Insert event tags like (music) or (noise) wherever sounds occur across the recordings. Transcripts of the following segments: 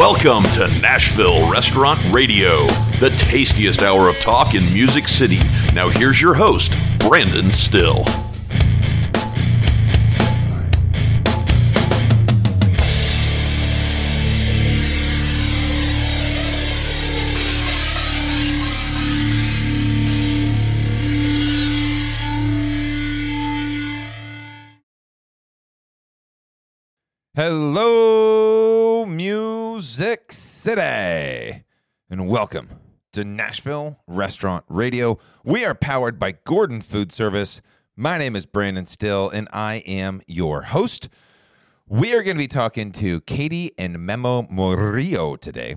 Welcome to Nashville Restaurant Radio, the tastiest hour of talk in Music City. Now, here's your host, Brandon Styll. Hello, Music City, and welcome to Nashville Restaurant Radio. We are powered by Gordon Food Service. My name is Brandon Styll, and I am your host. We are going to be talking to Katie and Memo Murillo today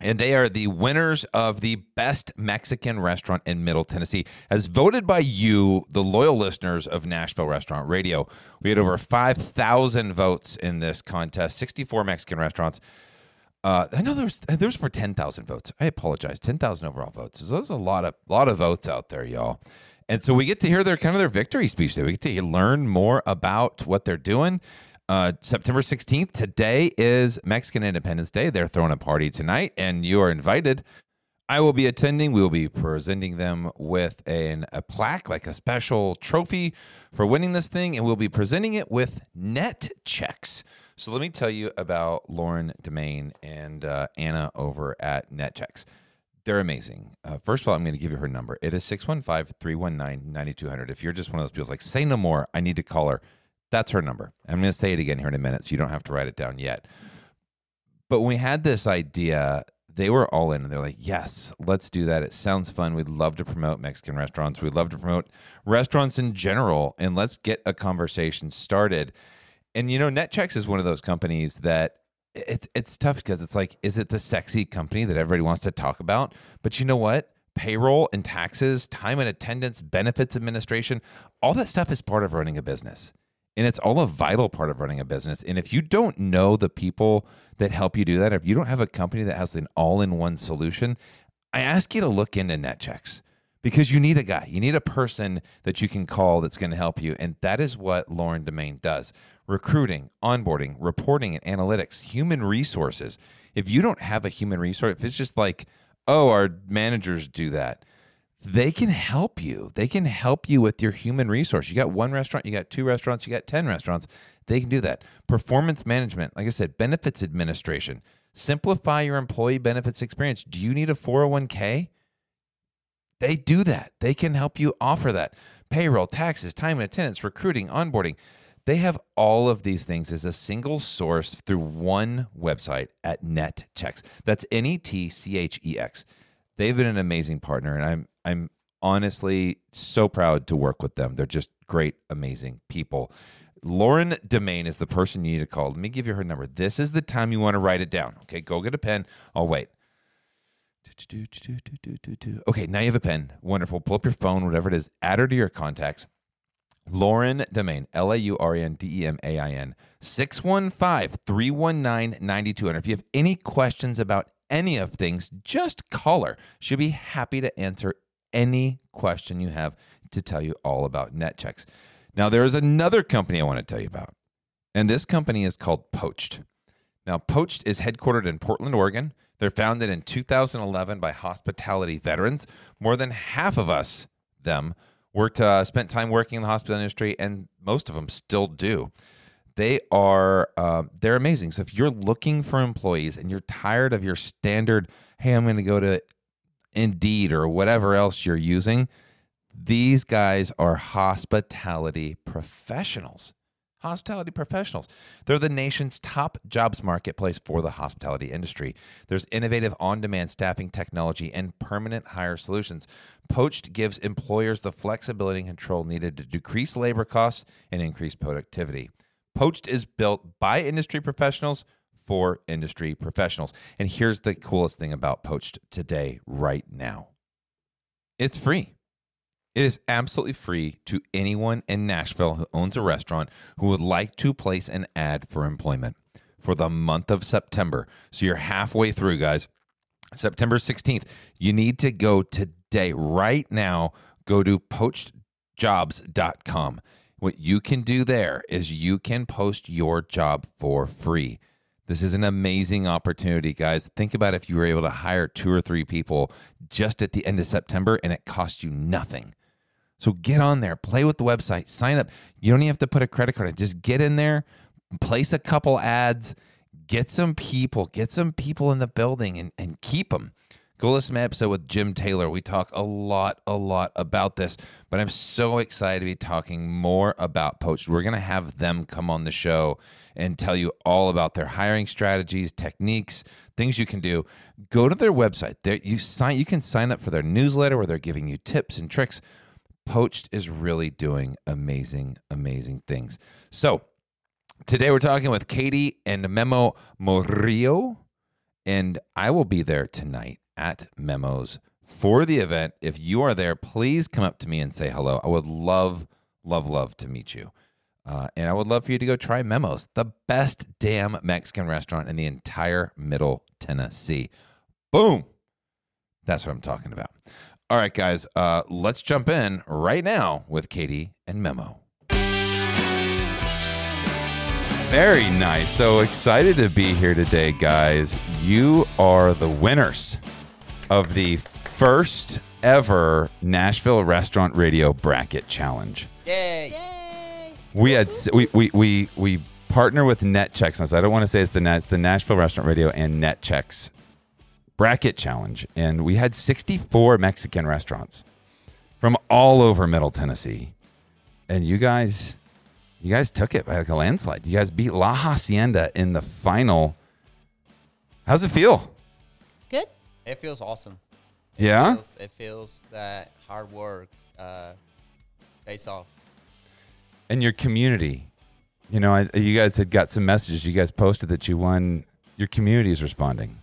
and they are the winners of the best Mexican restaurant in Middle Tennessee, as voted by you, the loyal listeners of Nashville Restaurant Radio. We had over 5,000 votes in this contest, 64 Mexican restaurants. Uh, I know there was was for 10,000 votes. I apologize, 10,000 overall votes. So there's a lot of lot of votes out there, y'all. And so we get to hear their kind of their victory speech. There, we get to learn more about what they're doing. Uh, September 16th, today is Mexican Independence Day. They're throwing a party tonight, and you are invited. I will be attending. We will be presenting them with an, a plaque, like a special trophy for winning this thing, and we'll be presenting it with net checks. So let me tell you about Lauren Demain and uh, Anna over at Netchex. They're amazing. Uh, first of all, I'm going to give you her number. It is 615 319 9200. If you're just one of those people like, say no more, I need to call her that's her number. I'm going to say it again here in a minute, so you don't have to write it down yet. But when we had this idea, they were all in and they're like, yes, let's do that. It sounds fun. We'd love to promote Mexican restaurants. We'd love to promote restaurants in general. And let's get a conversation started. And, you know, Netchex is one of those companies that it's, it's tough because it's like, is it the sexy company that everybody wants to talk about? But you know what? Payroll and taxes, time and attendance, benefits administration, all that stuff is part of running a business and it's all a vital part of running a business. And if you don't know the people that help you do that, if you don't have a company that has an all in one solution, I ask you to look into Netchex because you need a guy, you need a person that you can call that's going to help you. And that is what Lauren Demain does recruiting, onboarding, reporting, and analytics, human resources. If you don't have a human resource, if it's just like, oh, our managers do that, they can help you. They can help you with your human resource. You got one restaurant, you got two restaurants, you got 10 restaurants. They can do that. Performance management, like I said, benefits administration. Simplify your employee benefits experience. Do you need a 401k? They do that. They can help you offer that. Payroll, taxes, time and attendance, recruiting, onboarding. They have all of these things as a single source through one website at Netchex. That's N E T C H E X. They've been an amazing partner, and I'm I'm honestly so proud to work with them. They're just great, amazing people. Lauren Demain is the person you need to call. Let me give you her number. This is the time you want to write it down. Okay, go get a pen. I'll wait. Okay, now you have a pen. Wonderful. Pull up your phone, whatever it is, add her to your contacts. Lauren Demain, L A U R E N D E M A I N, 615 319 9200. If you have any questions about any of things, just call her. She'll be happy to answer any question you have to tell you all about Netchex. Now, there is another company I want to tell you about, and this company is called Poached. Now, Poached is headquartered in Portland, Oregon. They're founded in 2011 by hospitality veterans. More than half of us, them, worked, uh, spent time working in the hospital industry, and most of them still do. They are uh, they're amazing. So if you're looking for employees and you're tired of your standard, hey, I'm going to go to Indeed or whatever else you're using. These guys are hospitality professionals. Hospitality professionals. They're the nation's top jobs marketplace for the hospitality industry. There's innovative on demand staffing technology and permanent hire solutions. Poached gives employers the flexibility and control needed to decrease labor costs and increase productivity. Poached is built by industry professionals for industry professionals. And here's the coolest thing about Poached today, right now it's free. It is absolutely free to anyone in Nashville who owns a restaurant who would like to place an ad for employment for the month of September. So you're halfway through, guys. September 16th. You need to go today, right now. Go to poachedjobs.com. What you can do there is you can post your job for free. This is an amazing opportunity, guys. Think about if you were able to hire two or three people just at the end of September and it cost you nothing. So get on there, play with the website, sign up. You don't even have to put a credit card in. Just get in there, place a couple ads, get some people, get some people in the building and, and keep them. Go listen to my episode with Jim Taylor. We talk a lot, a lot about this, but I'm so excited to be talking more about Poached. We're going to have them come on the show and tell you all about their hiring strategies, techniques, things you can do. Go to their website. There you sign you can sign up for their newsletter where they're giving you tips and tricks. Poached is really doing amazing, amazing things. So today we're talking with Katie and Memo Murillo, and I will be there tonight at Memos for the event. If you are there, please come up to me and say hello. I would love, love, love to meet you. Uh, and I would love for you to go try Memos, the best damn Mexican restaurant in the entire Middle Tennessee. Boom. That's what I'm talking about. All right, guys, uh, let's jump in right now with Katie and Memo. Very nice. So excited to be here today, guys. You are the winners of the first ever Nashville Restaurant Radio Bracket Challenge. Yay! Yay! We had we we we we partner with Netchex. I don't want to say it's the the Nashville Restaurant Radio and Netchex bracket challenge, and we had 64 Mexican restaurants from all over Middle Tennessee, and you guys, you guys took it by like a landslide. You guys beat La Hacienda in the final. How's it feel? Good. It feels awesome. It Yeah? Feels, it feels that hard work uh, pays off. And your community, you know, I, you guys had got some messages. You guys posted that you won. Your community is responding.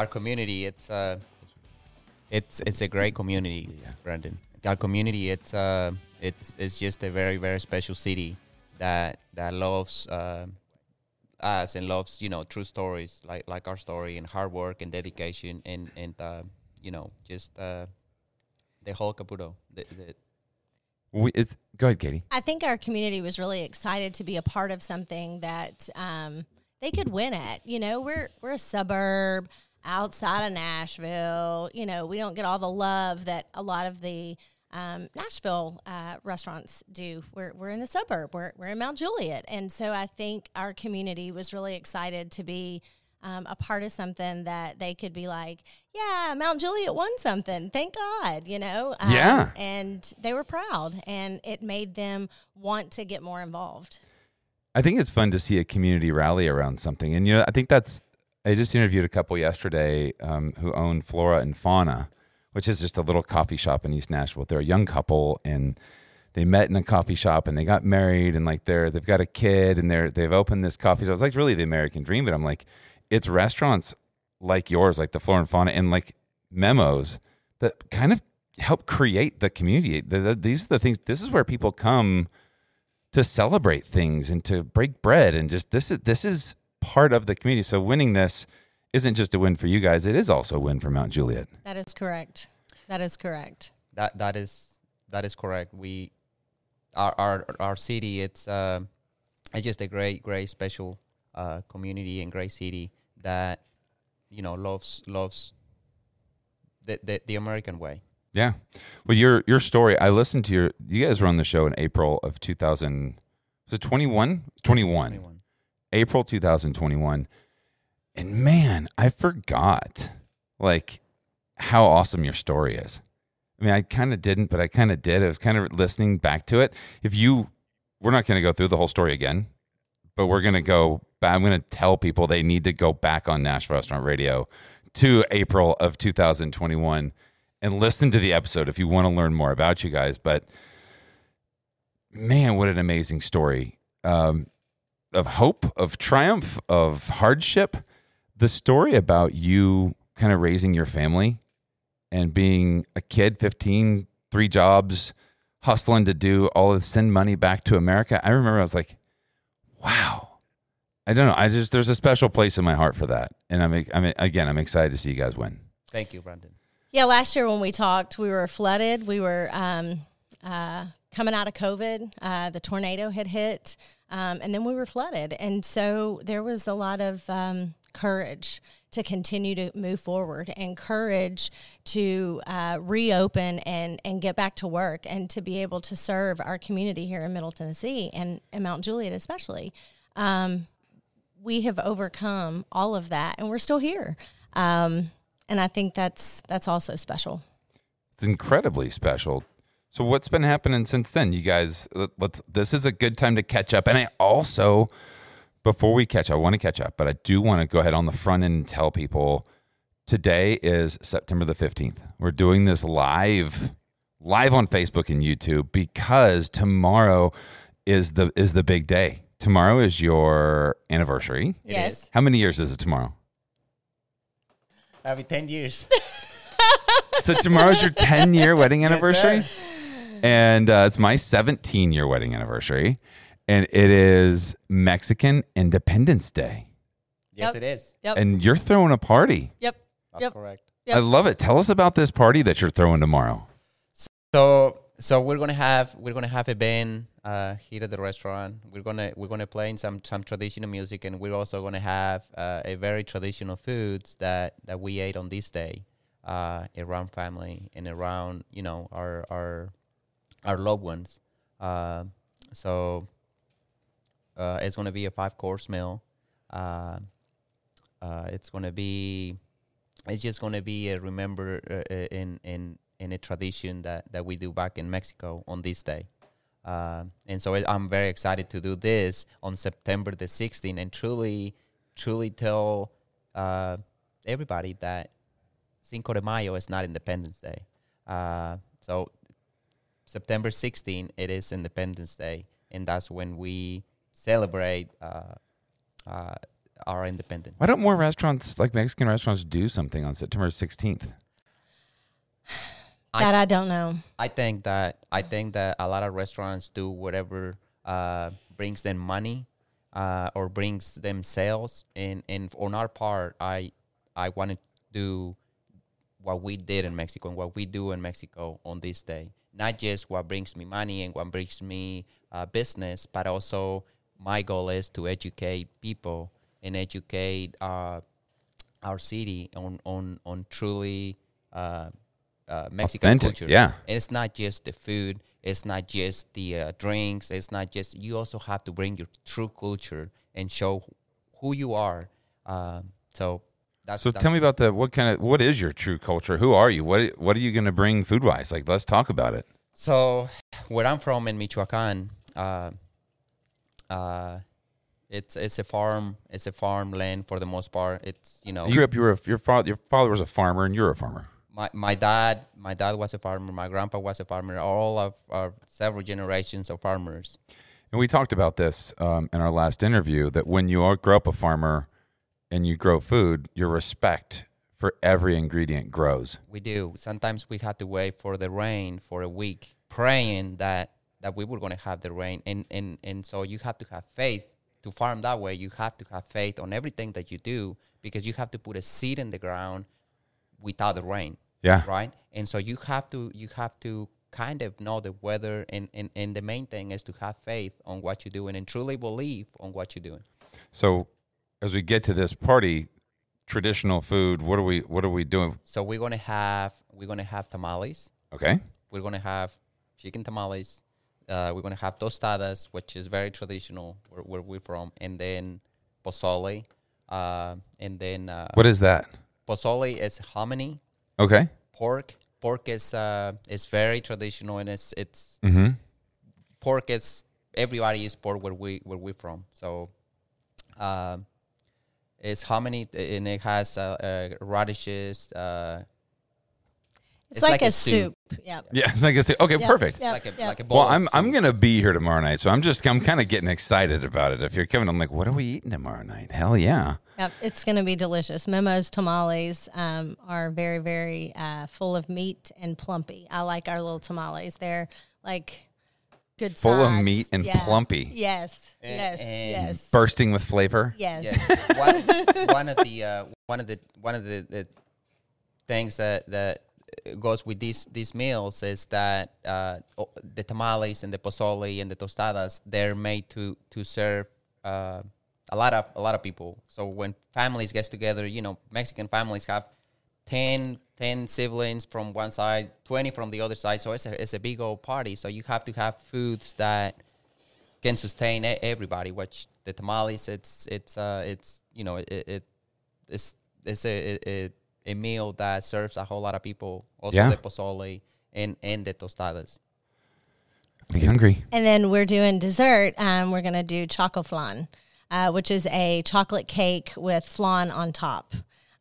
Our community, it's uh, it's it's a great community, Yeah. Brandon. Our community, it's uh, it's it's just a very very special city that that loves uh, us and loves you know true stories like like our story and hard work and dedication and and uh, you know just uh, the whole Caputo. The, the, We, it's go ahead, Katie. I think our community was really excited to be a part of something that um, they could win at. You know, we're we're a suburb outside of Nashville. You know, we don't get all the love that a lot of the um, Nashville uh, restaurants do. We're we're in a suburb. We're we're in Mount Juliet, and so I think our community was really excited to be. Um, a part of something that they could be like, yeah, Mount Juliet won something. Thank God, you know. Um, Yeah. and they were proud, and it made them want to get more involved. I think it's fun to see a community rally around something. And, you know, I think that's, I just interviewed a couple yesterday um, who own Flora and Fauna, which is just a little coffee shop in East Nashville. They're a young couple and they met in a coffee shop and they got married and like they're, they've got a kid and they're, they've opened this coffee shop. It's like really the American dream, but I'm like, it's restaurants like yours, like the Flora and Fauna and like memos that kind of help create the community. The, the, these are the things, this is where people come to celebrate things and to break bread and just this is this is part of the community. So winning this isn't just a win for you guys; it is also a win for Mount Juliet. That is correct. That is correct. that that is that is correct. We our our our city it's uh, it's just a great great special uh, community and great city that you know loves loves the the, the American way. Yeah. Well, your your story. I listened to your. You guys were on the show in April of 2000. Was it 21? 21. 21. April 2021. And man, I forgot like how awesome your story is. I mean, I kind of didn't, but I kind of did. I was kind of listening back to it. If you, we're not going to go through the whole story again, but we're going to go. I'm going to tell people they need to go back on Nashville Restaurant Radio to April of 2021 and listen to the episode if you want to learn more about you guys. But man, what an amazing story um, of hope, of triumph, of hardship. The story about you kind of raising your family and being a kid, 15, three jobs, hustling to do all of send money back to America. I remember I was like, wow. I don't know. I just there's a special place in my heart for that, and I'm I'm again I'm excited to see you guys win. Thank you, Brandon. Yeah, last year when we talked, we were flooded. We were um, uh, coming out of COVID. Uh, the tornado had hit. Um, and then we were flooded. And so there was a lot of um, courage to continue to move forward and courage to uh, reopen and, and get back to work and to be able to serve our community here in Middle Tennessee and, and Mount Juliet, especially. Um, we have overcome all of that and we're still here. Um, and I think that's that's also special. It's incredibly special. So what's been happening since then? You guys, let- let's. This is a good time to catch up. And I also, before we catch, up, I want to catch up, but I do want to go ahead on the front end and tell people today is September the fifteenth. We're doing this live, live on Facebook and YouTube because tomorrow is the is the big day. Tomorrow is your anniversary. Yes. How many years is it tomorrow? Every 10 years. (laughs) So tomorrow's your 10 year wedding Yes, anniversary. sir. And uh, it's my 17 year wedding anniversary. And it is Mexican Independence Day. yes, Yep. it is. Yep. And you're throwing a party. yep. That's Yep. correct. Yep. I love it. Tell us about this party that you're throwing tomorrow. So so we're gonna have we're gonna have a band uh, here at the restaurant. We're gonna we're gonna play in some some traditional music, and we're also gonna have uh, a very traditional foods that that we ate on this day uh, around family and around you know our our our loved ones. Uh, so uh, it's gonna be a five course meal. Uh, uh, it's gonna be it's just going to be a remember uh, uh, in in in a tradition that that we do back in Mexico on this day. And so I'm very excited to do this on September the 16th and truly, truly tell everybody that Cinco de Mayo is not Independence Day. So September 16th, it is Independence Day, and that's when we celebrate uh, uh, our independence. Why don't more restaurants, like Mexican restaurants, do something on September 16th? I- that I don't know. I think that I think that a lot of restaurants do whatever uh, brings them money uh, or brings them sales. And and on our part, I I want to do what we did in Mexico and what we do in Mexico on this day. Not just what brings me money and what brings me uh, business, but also my goal is to educate people and educate uh, our city on on on truly uh, uh, Mexican Authentic, culture. yeah. and It's not just the food. It's not just the uh, drinks. It's not just. You also have to bring your true culture and show who you are. Um, so that's. So tell me about the what kind of what is your true culture? Who are you? What what are you going to bring food wise? Like let's talk about it. So, where I'm from in Michoacan, uh, uh, it's it's a farm. It's a farmland for the most part. It's you know You grew up. You were a, your father. Your father was a farmer, and you're a farmer. my, my dad my dad was a farmer. My grandpa was a farmer. All of our several generations of farmers. And we talked about this um, in our last interview that when you are, grow up a farmer and you grow food, your respect for every ingredient grows. We do. Sometimes we had to wait for the rain for a week, praying that that we were going to have the rain. And and and so you have to have faith to farm that way. You have to have faith on everything that you do because you have to put a seed in the ground without the rain. Yeah. Right. And so you have to you have to kind of know the weather and, and, and the main thing is to have faith on what you're doing and truly believe on what you're doing. So as we get to this party, traditional food, what are we what are we doing? So we're gonna have we're gonna have tamales. Okay. we're gonna have chicken tamales. Uh, we're gonna have tostadas, which is very traditional where, where we're from, and then pozole, uh, and then uh, What is that? pozole is hominy Okay. pork. Pork is uh, is very traditional, and it's it's Mm-hmm. pork is everybody is pork where we where we're from. So, um, it's hominy, and it has uh, uh, radishes. Uh, It's, like, a, soup. Yeah. Yeah. It's like I say, okay, Yep, perfect. yep, like a yep. like a bowl. Well, I'm I'm gonna be here tomorrow night, so I'm just I'm kind of getting excited about it. If you're Kevin, I'm like, what are we eating tomorrow night? Hell yeah! Yep, it's going to be delicious. Memo's tamales um, are very, very uh, full of meat and plumpy. I like our little tamales. They're like good Full of meat and Yeah. plumpy. Yes, And- yes, and yes, Bursting with flavor. yes. Yes. one, (laughs) one of the uh, one of the one of the, the things that that goes with these these meals is that uh, the tamales and the pozole and the tostadas they're made to to serve uh, a lot of a lot of people. So when families get together, you know, Mexican families have 10, 10 siblings from one side, twenty from the other side. So it's a it's a big old party. So you have to have foods that can sustain e- everybody. Which the tamales, it's it's uh it's you know it, it it's it's a, a a meal that serves a whole lot of people. Also Yeah. the pozole and and the tostadas. I'm hungry. And then we're doing dessert. Um, we're going to do choco flan, uh, which is a chocolate cake with flan on top.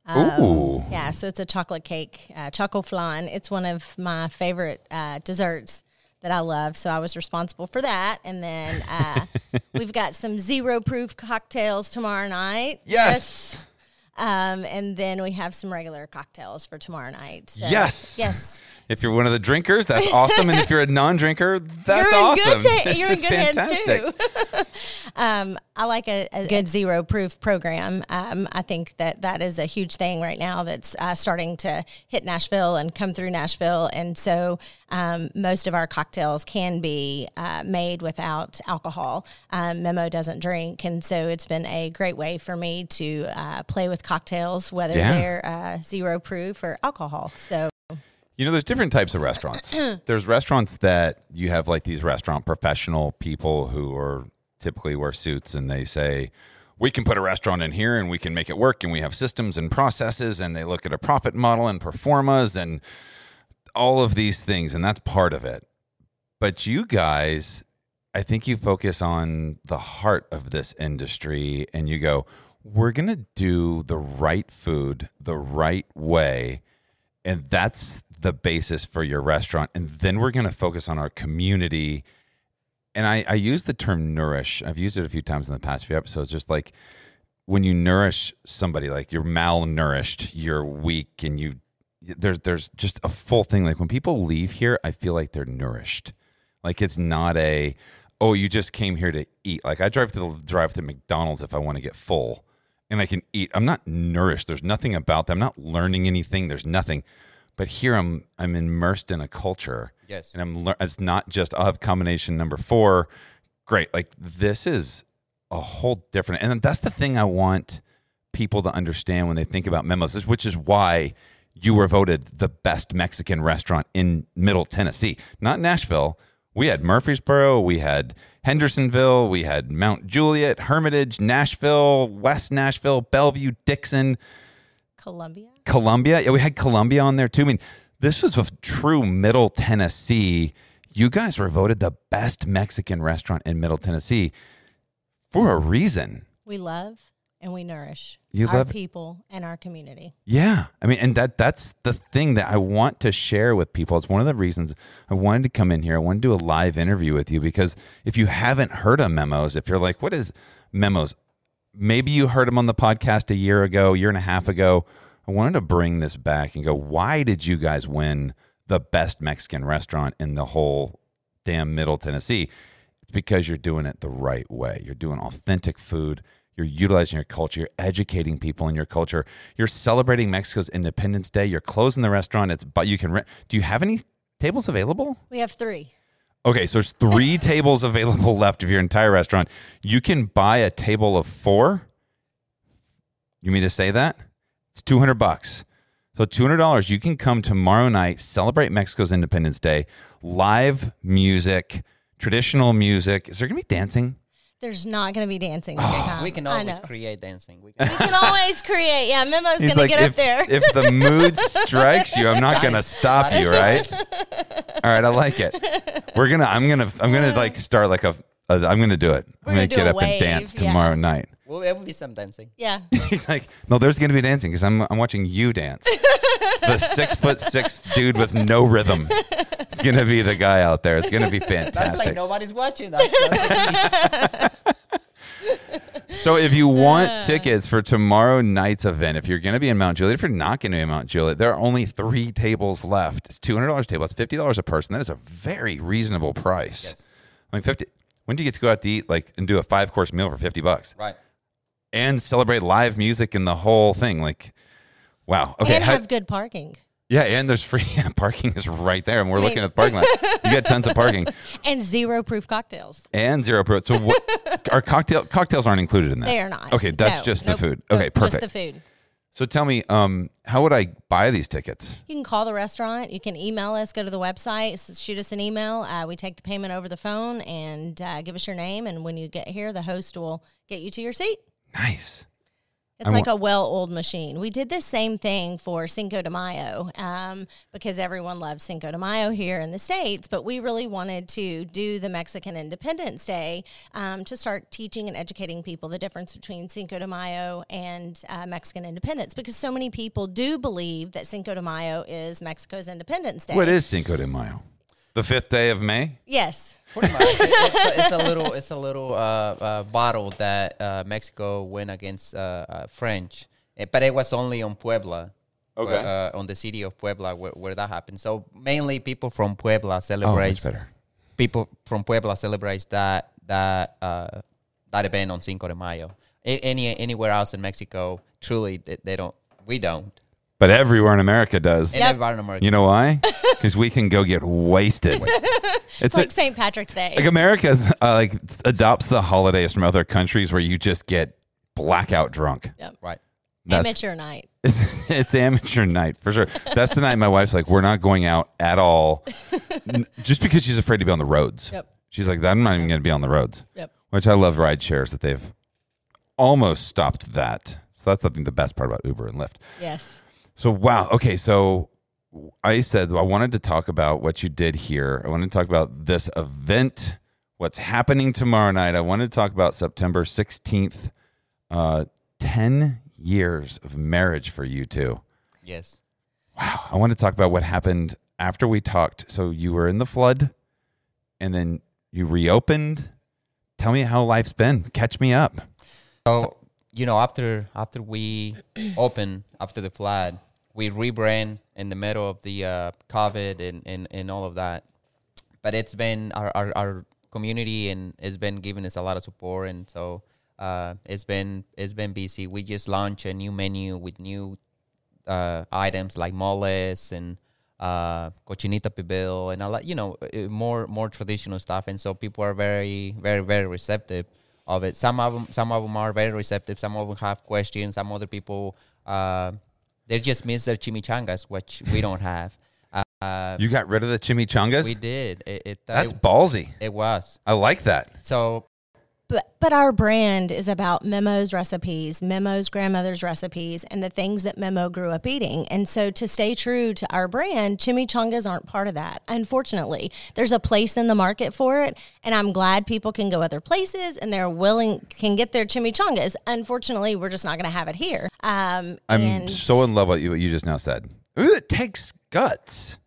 Um, Ooh. Yeah, so it's a chocolate cake, uh, choco flan. It's one of my favorite uh, desserts that I love. So I was responsible for that. And then uh, (laughs) we've got some zero proof cocktails tomorrow night. Yes. Um, and then we have some regular cocktails for tomorrow night. So, Yes. Yes. If you're one of the drinkers, that's (laughs) awesome. and if you're a non-drinker, that's you're awesome. Ta- you're in good fantastic. hands too. Um, I like a, a good zero proof program. Um, I think that that is a huge thing right now that's uh, starting to hit Nashville and come through Nashville. And so um, most of our cocktails can be uh, made without alcohol. Um, Memo doesn't drink. And so it's been a great way for me to uh, play with cocktails, whether Yeah. they're uh, zero proof or alcohol. So You know, there's different types of restaurants. (clears throat) there's restaurants that you have like these restaurant professional people who are typically wear suits and they say, we can put a restaurant in here and we can make it work and we have systems and processes and they look at a profit model and pro formas and all of these things and that's part of it. But you guys, I think you focus on the heart of this industry and you go, we're going to do the right food the right way and that's the basis for your restaurant and then we're going to focus on our community and I, I use the term nourish. I've used it a few times in the past few episodes just like when you nourish somebody like you're malnourished you're weak and you there's there's just a full thing. Like when people leave here i feel like they're nourished. Like it's not a oh you just came here to eat. Like i drive to the drive to mcdonald's if i want to get full and i can eat. I'm not nourished. There's nothing about that i'm not learning anything. There's nothing. But here i'm i'm immersed in a culture Yes. and i'm lear- it's not just i'll have combination number four great like this is a whole different and that's the thing i want people to understand when they think about memos is- which is why you were voted the best mexican restaurant in middle tennessee not nashville we had murfreesboro we had hendersonville we had mount juliet hermitage nashville west nashville bellevue dickson Columbia. Columbia. Yeah, we had Columbia on there too. I mean, this was a true Middle Tennessee. You guys were voted the best Mexican restaurant in Middle Tennessee for a reason. We love and we nourish You our love- people and our community. Yeah. I mean, and that that's the thing that I want to share with people. It's one of the reasons I wanted to come in here. I wanted to do a live interview with you because if you haven't heard of Memos, if you're like, what is Memos? Maybe you heard them on the podcast a year ago, year and a half ago. I wanted to bring this back and go, why did you guys win the best Mexican restaurant in the whole damn Middle Tennessee? It's because you're doing it the right way. You're doing authentic food. You're utilizing your culture. You're educating people in your culture. You're celebrating Mexico's Independence Day. You're closing the restaurant. It's but you can rent. Do you have any tables available? We have three. Okay, so there's three (laughs) tables available left of your entire restaurant. You can buy a table of four. You mean to say that? It's 200 bucks. So $200, you can come tomorrow night, celebrate Mexico's Independence Day, live music, traditional music. Is there going to be dancing? There's not going to be dancing this Oh. time. we can I always know. create dancing. We can We can always create. Yeah, Memo's He's going to like, get if, up there. if the mood strikes you, I'm not going to stop you, right? All right, I like it. We're gonna. I'm gonna. I'm gonna like start like a. a I'm gonna do it. We're I'm gonna gonna do get a up and wave, dance yeah. tomorrow night. Well, there will be some dancing. yeah. (laughs) He's like, no, there's gonna be dancing because I'm I'm watching you dance. the six foot six dude with no rhythm. It's gonna be the guy out there. It's gonna be fantastic. (laughs) That's like fantastic. nobody's watching. That's, that's (laughs) So if you want tickets for tomorrow night's event, if you're gonna be in Mount Juliet, if you're not gonna be in Mount Juliet, there are only three tables left. It's two hundred dollars table. It's fifty dollars a person. That is a very reasonable price. Yes. I mean, fifty. When do you get to go out to eat like and do a five course meal for fifty bucks right. And celebrate live music and the whole thing? Like, wow. Okay. and how- have good parking. Yeah, and there's free (laughs) parking is right there, and we're looking at the parking lot. You got tons of parking (laughs) And zero proof cocktails. and zero proof. So what, (laughs) our cocktail cocktails aren't included in that. They are not. Okay, that's No, just nope, the food. nope, Okay, perfect. Just the food. So tell me, um, how would I buy these tickets? You can call the restaurant. You can email us. Go to the website. Shoot us an email. Uh, we take the payment over the phone and uh, give us your name. And when you get here, the host will get you to your seat. Nice. It's I like a well-oiled machine. We did the same thing for Cinco de Mayo um, because everyone loves Cinco de Mayo here in the states. But we really wanted to do the Mexican Independence Day um, to start teaching and educating people the difference between Cinco de Mayo and uh, Mexican independence because so many people do believe that Cinco de Mayo is Mexico's Independence Day. What is Cinco de Mayo? The fifth day of May? Yes. Pretty much. It- it's, a, it's a little. It's a little uh, uh, battle that uh, Mexico went against uh, uh, French, Eh, but it was only on Puebla. Okay. where, uh, on the city of Puebla, where, where that happened. So mainly people from Puebla Oh, much celebrate. better. people from Puebla celebrates that that uh, that event on Cinco de Mayo. Any anywhere else in Mexico, truly they, they don't. We don't. But everywhere in America does. And everybody in America. You know why? (laughs) Because we can go get wasted. (laughs) it's It's like St. Patrick's Day. like America uh, like adopts the holidays from other countries where you just get blackout drunk. yep. right. That's- Amateur night. It's, (laughs) it's amateur night for sure. That's the night my wife's like, we're not going out at all, N- just because she's afraid to be on the roads. Yep. She's like, I'm not even going to be on the roads. Yep. Which I love ride shares that they've almost stopped that. So that's I think the best part about Uber and Lyft. Yes. So wow, okay, so I said I wanted to talk about what you did here. I wanted to talk about this event, what's happening tomorrow night. I wanted to talk about September 16th. Uh 10 years of marriage for you two. Yes. Wow. I want to talk about what happened after we talked. So you were in the flood and then you reopened. Tell me how life's been. Catch me up. So you know, after after we opened after the flood, we rebrand in the middle of the uh, COVID and, and and all of that. But it's been our, our, our community and it's been giving us a lot of support, and so uh, it's been it's been busy. We just launched a new menu with new uh, items like moles and uh, cochinita pibil and a lot, you know, uh, more more traditional stuff. And so people are very, very, very receptive of it. Some of them, some of them are very receptive. Some of them have questions. Some other people, uh, they just miss their chimichangas, which we don't have. Uh, You got rid of the chimichangas? we did. It, it, That's it, ballsy. it was I like that. so. But but our brand is about Memo's recipes, Memo's grandmother's recipes, and the things that Memo grew up eating. And so to stay true to our brand, chimichangas aren't part of that. Unfortunately, there's a place in the market for it, and I'm glad people can go other places and they're willing can get their chimichangas. Unfortunately, we're just not going to have it here. Um, I'm and so in love with you, what you just now said. Ooh, it takes guts.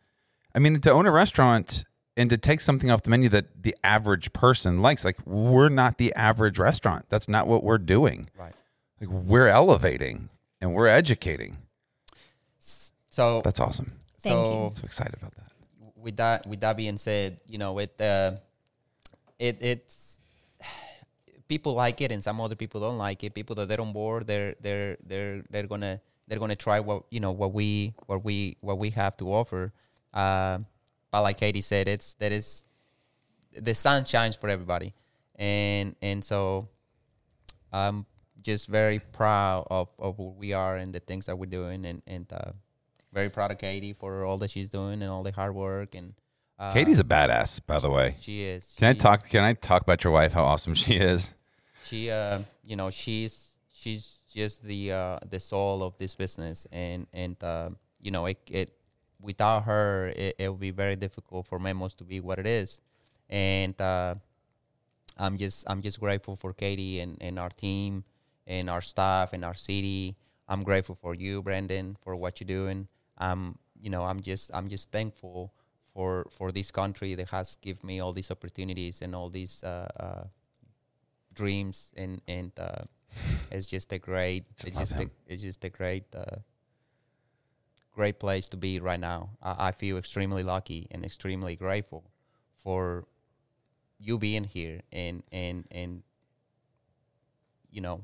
I mean, to own a restaurant and to take something off the menu that the average person likes, like we're not the average restaurant. That's not what we're doing. Right. Like we're elevating and we're educating. So That's awesome. Thank so you. So excited about that. with that with that being said, you know, it uh, it it's (sighs) people like it and some other people don't like it. People that they're on board, they're they're they're they're gonna they're gonna try what you know what we what we what we have to offer. Uh, but like Katie said, it's that is the sun shines for everybody, and and so I'm just very proud of, of who we are and the things that we're doing, and and uh, very proud of Katie for all that she's doing and all the hard work. And uh, Katie's a badass, by the way. she is. Can I talk? Can I talk about your wife? How awesome she is. She, uh, you know, she's she's just the uh, the soul of this business, and and uh, you know, it it without her, it, it would be very difficult for Memos to be what it is, and uh, I'm just I'm just grateful for Katie and, and our team and our staff and our city. I'm grateful for you, Brandon, for what you're doing. Um, you know, I'm just I'm just thankful for for this country that has given me all these opportunities and all these uh, uh, dreams and and uh, (laughs) it's just a great it's just a, it's just a great uh, great place to be right now. I, I feel extremely lucky and extremely grateful for you being here and and and you know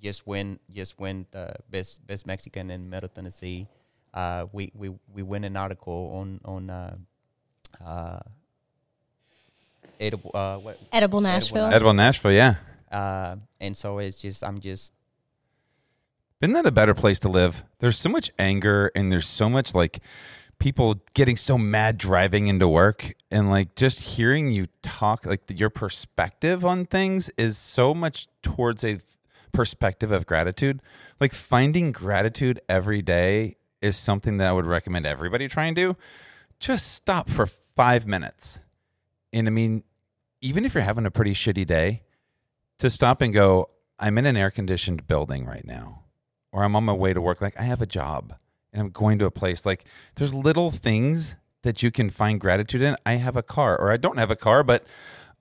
just win just win the best best Mexican in Middle Tennessee. uh, we we we win an article on on uh, uh, edible uh, what, Edible Nashville. Nashville. Edible Nashville, yeah. uh, and so it's just I'm just Isn't that a better place to live? There's so much anger and there's so much like people getting so mad driving into work and like just hearing you talk like your perspective on things is so much towards a perspective of gratitude. Like finding gratitude every day is something that I would recommend everybody try and do. Just stop for 5 minutes. And I mean, even if you're having a pretty shitty day, to stop and go, I'm in an air conditioned building right now, or I'm on my way to work. Like, I have a job and I'm going to a place. Like, there's little things that you can find gratitude in. I have a car, or I don't have a car, but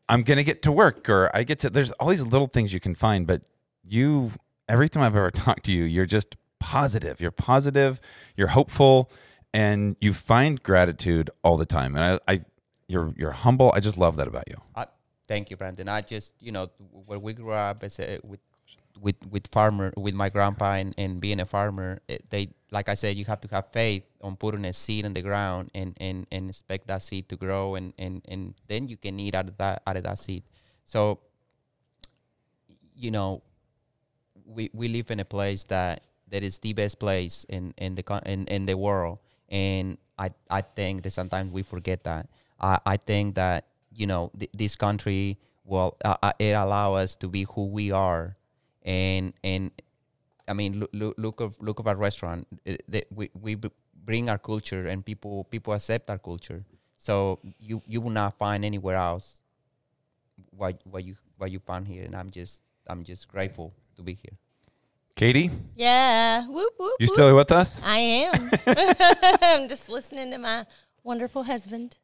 I'm going to get to work, or I get to, there's all these little things you can find. But you, every time I've ever (laughs) talked to you, you're just positive. You're positive, you're hopeful, and you find gratitude all the time. And I, I you're, you're humble. I just love that about you. Thank you, Brandon. I just you know where we grew up as a, with with with farmer with my grandpa and, and being a farmer, it, they like I said, you have to have faith on putting a seed in the ground and, and, and expect that seed to grow and, and, and then you can eat out of that out of that seed. So you know, we we live in a place that that is the best place in in the in, in the world, and I I think that sometimes we forget that. I I think that you know th- this country well uh, uh, it allow us to be who we are, and and I mean look look look of look of our restaurant. It, the, we we bring our culture and people people accept our culture. So you you will not find anywhere else what what you what you found here, and I'm just I'm just grateful to be here. Katie, Yeah. Whoop, whoop, you whoop. still with us? I am. (laughs) I'm just listening to my wonderful husband.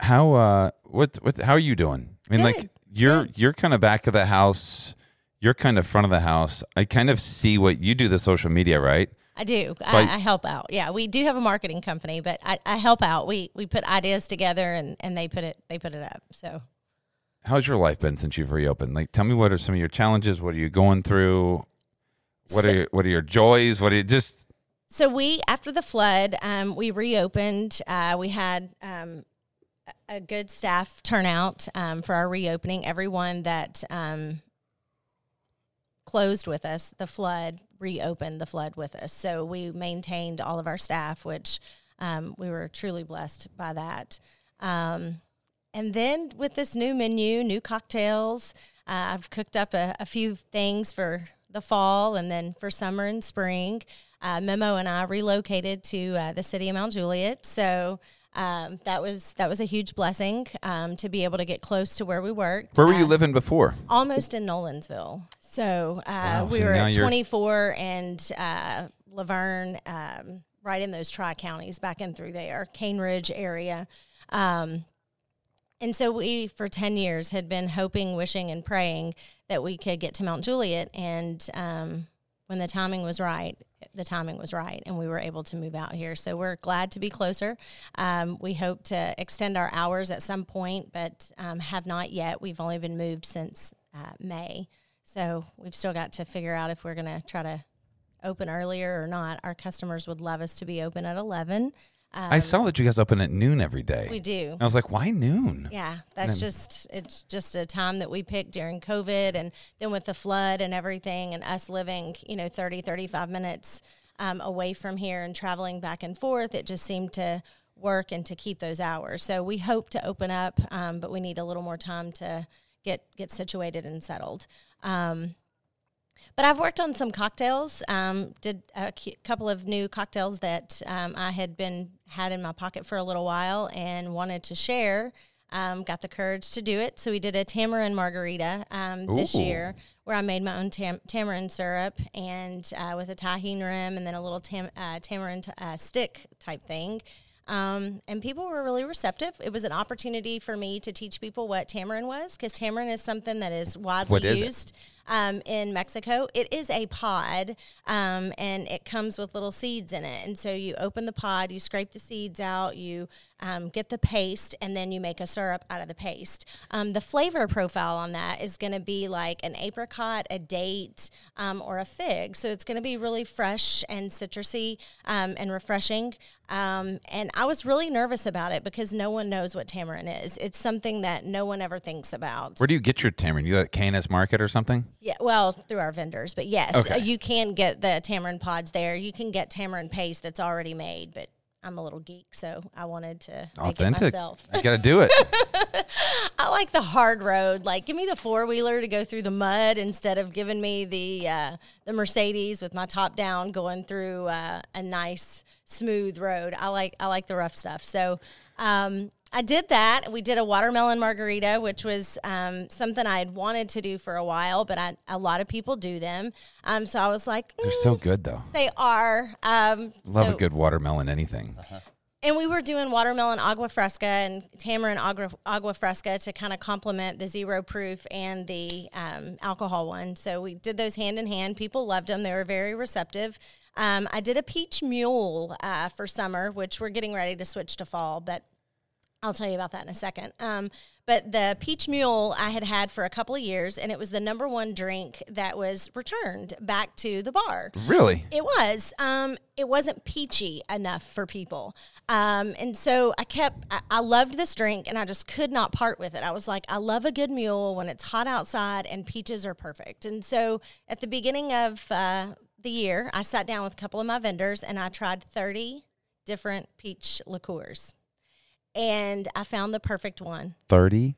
How uh what what how are you doing? I mean like Good, you're you're kind of back of the house, you're kind of front of the house. I kind of see what you do the social media, right? I do. I, I help out. Yeah, we do have a marketing company, but I, I help out. We we put ideas together and, and they put it they put it up. So How's your life been since you've reopened? Like tell me what are some of your challenges? What are you going through? What So- are your, what are your joys? What are you just So we, after the flood, um, we reopened. Uh, we had um, a- good staff turnout um, for our reopening. Everyone that um, closed with us, the flood reopened the flood with us. So we maintained all of our staff, which um, we were truly blessed by that. Um, and then with this new menu, new cocktails, uh, I've cooked up a, a few things for the fall and then for summer and spring. Uh, Memo and I relocated to uh, the city of Mount Juliet, so um, that was that was a huge blessing um, to be able to get close to where we worked. where were you Uh, living before? almost in Nolensville. So uh, Wow, we so were at you're- 24 and uh, La Vergne, um, right in those tri counties, back in through there, Cane Ridge area. Um, and so we, for 10 years, had been hoping, wishing, and praying that we could get to Mount Juliet. And um, when the timing was right, the timing was right, and we were able to move out here. So we're glad to be closer. Um, we hope to extend our hours at some point, but um, have not yet. We've only been moved since uh, May. So we've still got to figure out if we're going to try to open earlier or not. Our customers would love us to be open at 11. Um, I saw that you guys open at noon every day. we do. And I was like, why noon? Yeah, that's just it's just a time that we picked during COVID and then with the flood and everything and us living, you know, 30 35 minutes um, away from here and traveling back and forth, it just seemed to work and to keep those hours. So we hope to open up, um, but we need a little more time to get get situated and settled. Um, but I've worked on some cocktails. Um, did a cu- couple of new cocktails that um, I had been had in my pocket for a little while and wanted to share. Um, got the courage to do it, so we did a tamarind margarita um, this year, where I made my own tam- tamarind syrup and uh, with a Tajín rim and then a little tam- uh, tamarind uh, stick type thing. Um, and people were really receptive. It was an opportunity for me to teach people what tamarind was because tamarind is something that is widely What is it? Um, in Mexico. It is a pod, um, and it comes with little seeds in it. And so you open the pod, you scrape the seeds out, you um, get the paste, and then you make a syrup out of the paste. Um, the flavor profile on that is going to be like an apricot, a date, um, or a fig. So it's going to be really fresh and citrusy um, and refreshing. Um, and I was really nervous about it because no one knows what tamarind is. It's something that no one ever thinks about. Where do you get your tamarind? You at K&S Market or something? Yeah, well, through our vendors, but yes, Okay. you can get the tamarind pods there. You can get tamarind paste that's already made, but I'm a little geek, so I wanted to make it Authentic. myself. You got to do it. (laughs) I like the hard road. Like, give me the four wheeler to go through the mud instead of giving me the uh, the Mercedes with my top down going through uh, a nice smooth road. I like I like the rough stuff. So. Um, I did that. We did a watermelon margarita, which was um, something I had wanted to do for a while, but I, a lot of people do them. Um, so I was like, They're "Mm, so good, though. they are. Um, Love so- a good watermelon, anything. and we were doing watermelon agua fresca and tamarind agua, agua fresca to kind of complement the zero proof and the um, alcohol one. So we did those hand in hand. People loved them. They were very receptive. Um, I did a peach mule uh, for summer, which we're getting ready to switch to fall, but I'll tell you about that in a second. Um, but the peach mule I had had for a couple of years, and it was the number one drink that was returned back to the bar. Really? It was. Um, it wasn't peachy enough for people. Um, and so I kept, I, I loved this drink and I just could not part with it. I was like, I love a good mule when it's hot outside and peaches are perfect. And so at the beginning of uh, the year, I sat down with a couple of my vendors and I tried 30 different peach liqueurs. And I found the perfect one. 30?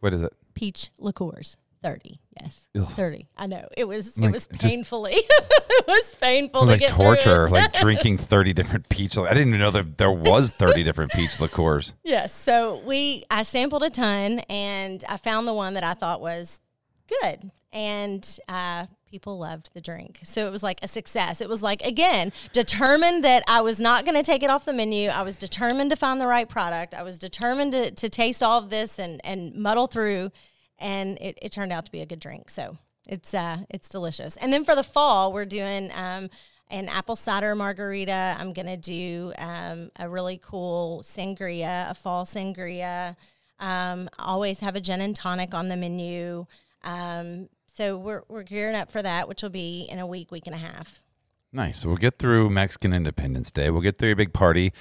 What is it? peach liqueurs. 30, yes. Ugh. 30. I know. It was Like, it was just- painfully (laughs) it was painful It was to like get torture, like (laughs) drinking thirty different peach. I didn't even know that there was thirty different peach liqueurs. Yes. So we I sampled a ton and I found the one that I thought was good. And uh, people loved the drink. So it was like a success. It was like again, determined that I was not gonna take it off the menu. I was determined to find the right product. I was determined to, to taste all of this and, and muddle through and it, it turned out to be a good drink. So it's uh it's delicious. And then for the fall, we're doing um an apple cider margarita. I'm gonna do um, a really cool sangria, a fall sangria. Um, always have a gin and tonic on the menu. Um, so we're we're gearing up for that, which will be in a week, week and a half. Nice. So we'll get through Mexican Independence Day. We'll get through your big party.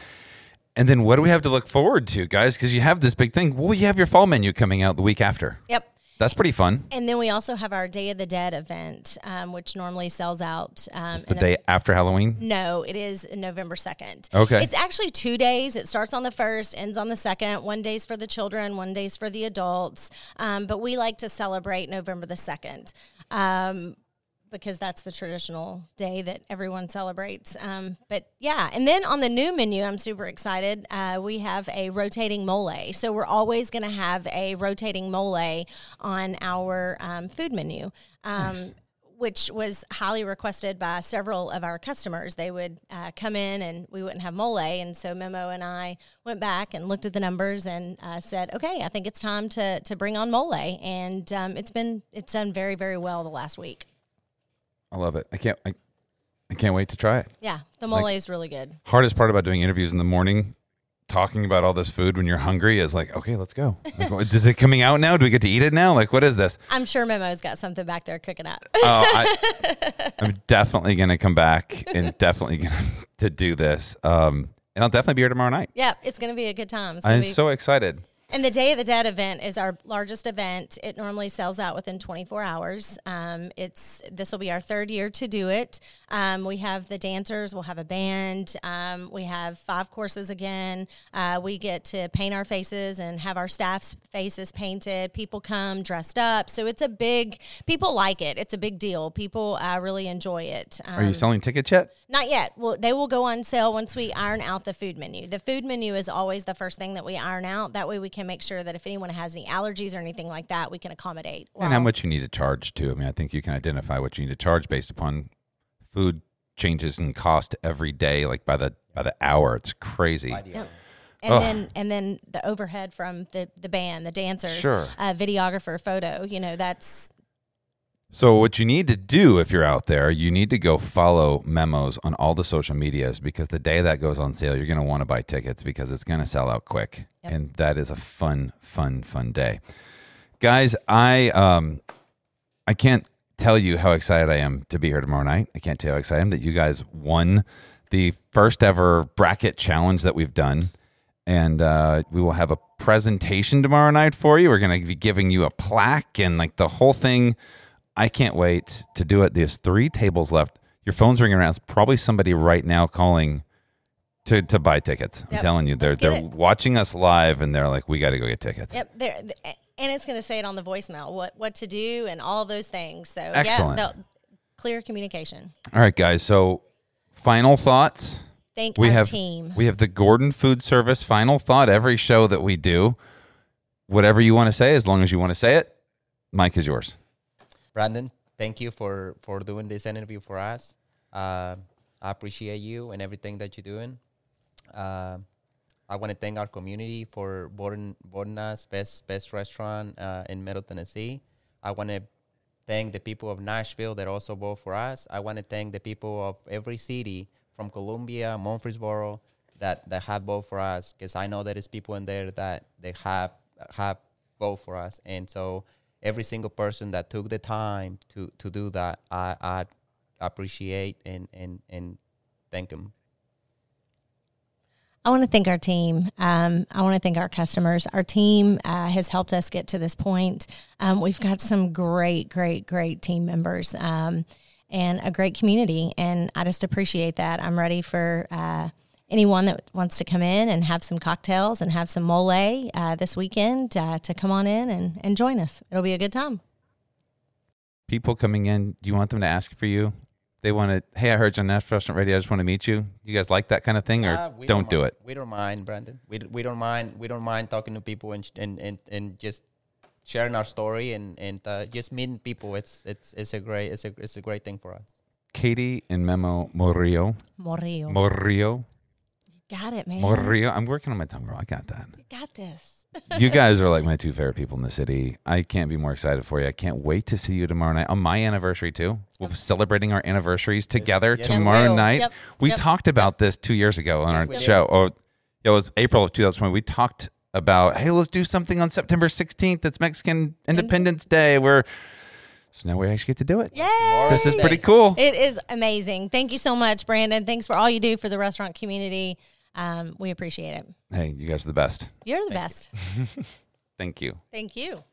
And then what do we have to look forward to, guys? Because you have this big thing. Well, you have your fall menu coming out the week after. Yep. That's pretty fun. And then we also have our Day of the Dead event, um, which normally sells out. Um, It's the a- day after Halloween. No, it is November 2nd. Okay. It's actually two days. It starts on the first, ends on the second. One day's for the children, one day's for the adults. Um, but we like to celebrate November the 2nd. Um, because that's the traditional day that everyone celebrates. Um, but yeah, and then on the new menu, I'm super excited. Uh, we have a rotating mole. So we're always going to have a rotating mole on our um, food menu. Um, which was highly requested by several of our customers. They would uh, come in and we wouldn't have mole. And so Memo and I went back and looked at the numbers and uh, said, okay, I think it's time to, to bring on mole. And um, it's been, it's done very, very well the last week. I love it. I can't. I, I can't wait to try it. Yeah, the mole is really good. Hardest part about doing interviews in the morning, talking about all this food when you're hungry, is like, okay, let's go. is it coming out now? Do we get to eat it now? Like, what is this? I'm sure Memo's got something back there cooking up. Oh, I, (laughs) I'm definitely gonna come back and definitely gonna (laughs) to do this. Um, and I'll definitely be here tomorrow night. yeah, it's going to be a good time. I'm be so excited. And the Day of the Dead event is our largest event. It normally sells out within 24 hours. Um, it's this will be our third year to do it. Um, we have the dancers. We'll have a band. Um, we have five courses again. Uh, we get to paint our faces and have our staff's faces painted. People come dressed up, so it's a big. People like it. It's a big deal. People uh, really enjoy it. Um, Are you selling tickets yet? not yet. Well, they will go on sale once we iron out the food menu. The food menu is always the first thing that we iron out. That way, we can make sure that if anyone has any allergies or anything like that, we can accommodate. and how much you need to charge too. I mean, I think you can identify what you need to charge based upon food changes in cost every day, like by the by the hour. It's crazy. Yep. And Ugh. then and then the overhead from the the band, the dancers, Sure. uh, videographer, photo. You know, that's So, what you need to do if you're out there, you need to go follow Memos on all the social medias because the day that goes on sale, you're going to want to buy tickets because it's going to sell out quick. Yep. And that is a fun, fun, fun day. Guys, I um I can't tell you how excited I am to be here tomorrow night. I can't tell you how excited I am that you guys won the first ever bracket challenge that we've done. And uh, we will have a presentation tomorrow night for you. We're going to be giving you a plaque and like the whole thing. I can't wait to do it. There's three tables left. Your phone's ringing around. It's probably somebody right now calling to, to buy tickets. I'm Yep. telling you, they're Let's they're watching us live and they're like, we got to go get tickets. Yep, there, and it's going to say it on the voicemail what what to do and all those things. So Excellent. yeah, clear communication. All right, guys. So, final thoughts. Thank We our have team. we have the Gordon Food Service final thought every show that we do. Whatever you want to say, as long as you want to say it, Mike is yours. Brandon, thank you for for doing this interview for us. Uh, I appreciate you and everything that you're doing. Uh, I want to thank our community for voting voting us best best restaurant uh, in Middle Tennessee. I want to thank the people of Nashville that also vote for us. I want to thank the people of every city from Columbia, Murfreesboro that that have vote for us because I know there is people in there that they have have vote for us, and so every single person that took the time to to do that, I I appreciate and and and thank them. I want to thank our team. Um, I want to thank our customers. Our team uh, has helped us get to this point. Um, we've got some great, great, great team members um, and a great community. And I just appreciate that. I'm ready for uh, anyone that wants to come in and have some cocktails and have some mole uh, this weekend uh, to come on in and, and join us. It'll be a good time. People coming in, do you want them to ask for you? They want to, hey, I heard you on Nashville Restaurant Radio. I just want to meet you. You guys like that kind of thing, or Uh, we don't do it? We don't mind, Brandon. We, we don't mind. We don't mind talking to people and and, and, and just sharing our story and and uh, just meeting people. It's it's it's a great it's a it's a great thing for us. Katie and Memo Morillo, Morillo. Morillo, got it, man. Morillo. I'm working on my tongue, girl. I got that. You got this. (laughs) you guys are like my two favorite people in the city. I can't be more excited for you. I can't wait to see you tomorrow night on my anniversary too. We'll be celebrating our anniversaries together yes, we tomorrow will. night. Yep, We yep. talked about this two years ago on Yes, our show. Oh, it was April of 2020. We talked about hey, let's do something on September 16th. It's Mexican Independence Day. We're so now we actually get to do it. Yay! This is pretty cool. It is amazing. Thank you so much, Brandon. Thanks for all you do for the restaurant community. Um, we appreciate it. Hey, you guys are the best. You're the best. (laughs) Thank you. Thank you.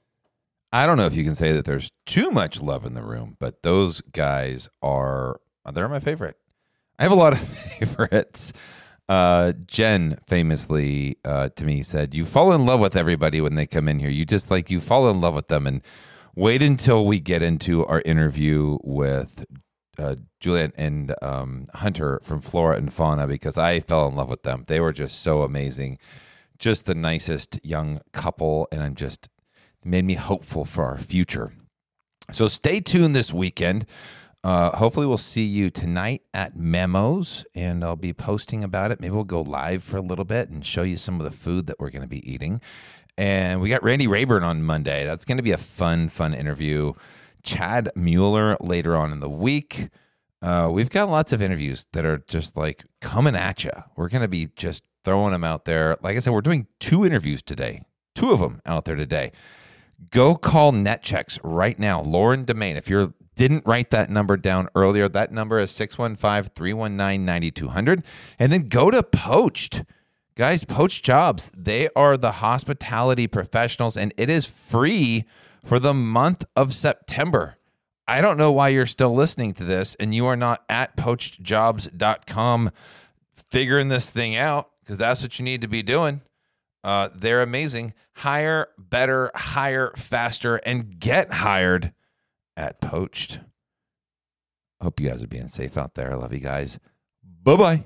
I don't know if you can say that there's too much love in the room, but those guys are they're my favorite. I have a lot of (laughs) favorites. Uh, Jen famously uh, to me said, "You fall in love with everybody when they come in here. You just like you fall in love with them." And wait until we get into our interview with uh, Juliet and um, Hunter from Flora and Fauna because I fell in love with them. They were just so amazing, just the nicest young couple, and I'm just made me hopeful for our future. So stay tuned this weekend. Uh, hopefully, we'll see you tonight at Memos, and I'll be posting about it. Maybe we'll go live for a little bit and show you some of the food that we're going to be eating. And we got Randy Rayburn on Monday. That's going to be a fun, fun interview. Chad Mueller later on in the week. Uh, we've got lots of interviews that are just like coming at you. We're going to be just throwing them out there. Like I said, we're doing two interviews today, two of them out there today. Go call Netchex right now. Lauren Domain, if you didn't write that number down earlier, that number is 615 319 9200. And then go to Poached. Guys, Poached Jobs, they are the hospitality professionals, and it is free for the month of September. I don't know why you're still listening to this and you are not at poachedjobs.com figuring this thing out because that's what you need to be doing. Uh, they're amazing. Hire better, hire faster, and get hired at Poached. Hope you guys are being safe out there. I love you guys. Bye bye.